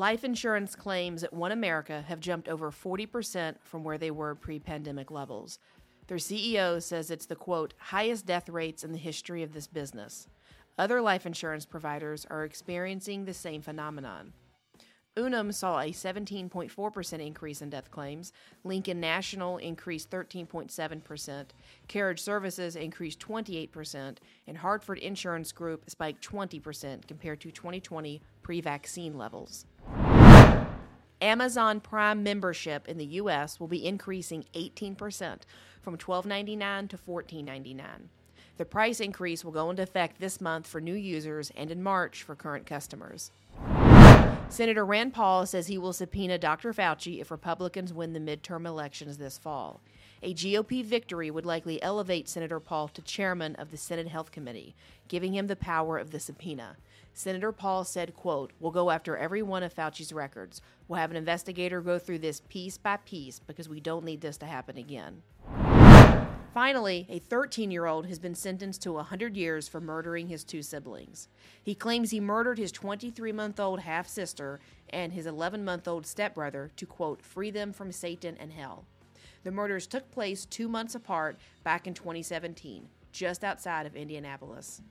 life insurance claims at One America have jumped over 40% from where they were pre pandemic levels. Their CEO says it's the quote, highest death rates in the history of this business. Other life insurance providers are experiencing the same phenomenon. Unum saw a 17.4% increase in death claims. Lincoln National increased 13.7%. Carriage Services increased 28%. And Hartford Insurance Group spiked 20% compared to 2020 pre vaccine levels. Amazon Prime membership in the U.S. will be increasing 18% from $12.99 to $14.99. The price increase will go into effect this month for new users and in March for current customers. Senator Rand Paul says he will subpoena Dr. Fauci if Republicans win the midterm elections this fall. A GOP victory would likely elevate Senator Paul to chairman of the Senate Health Committee, giving him the power of the subpoena. Senator Paul said, quote, We'll go after every one of Fauci's records. We'll have an investigator go through this piece by piece because we don't need this to happen again. Finally, a 13 year old has been sentenced to 100 years for murdering his two siblings. He claims he murdered his 23 month old half sister and his 11 month old stepbrother to, quote, free them from Satan and hell. The murders took place two months apart back in 2017, just outside of Indianapolis.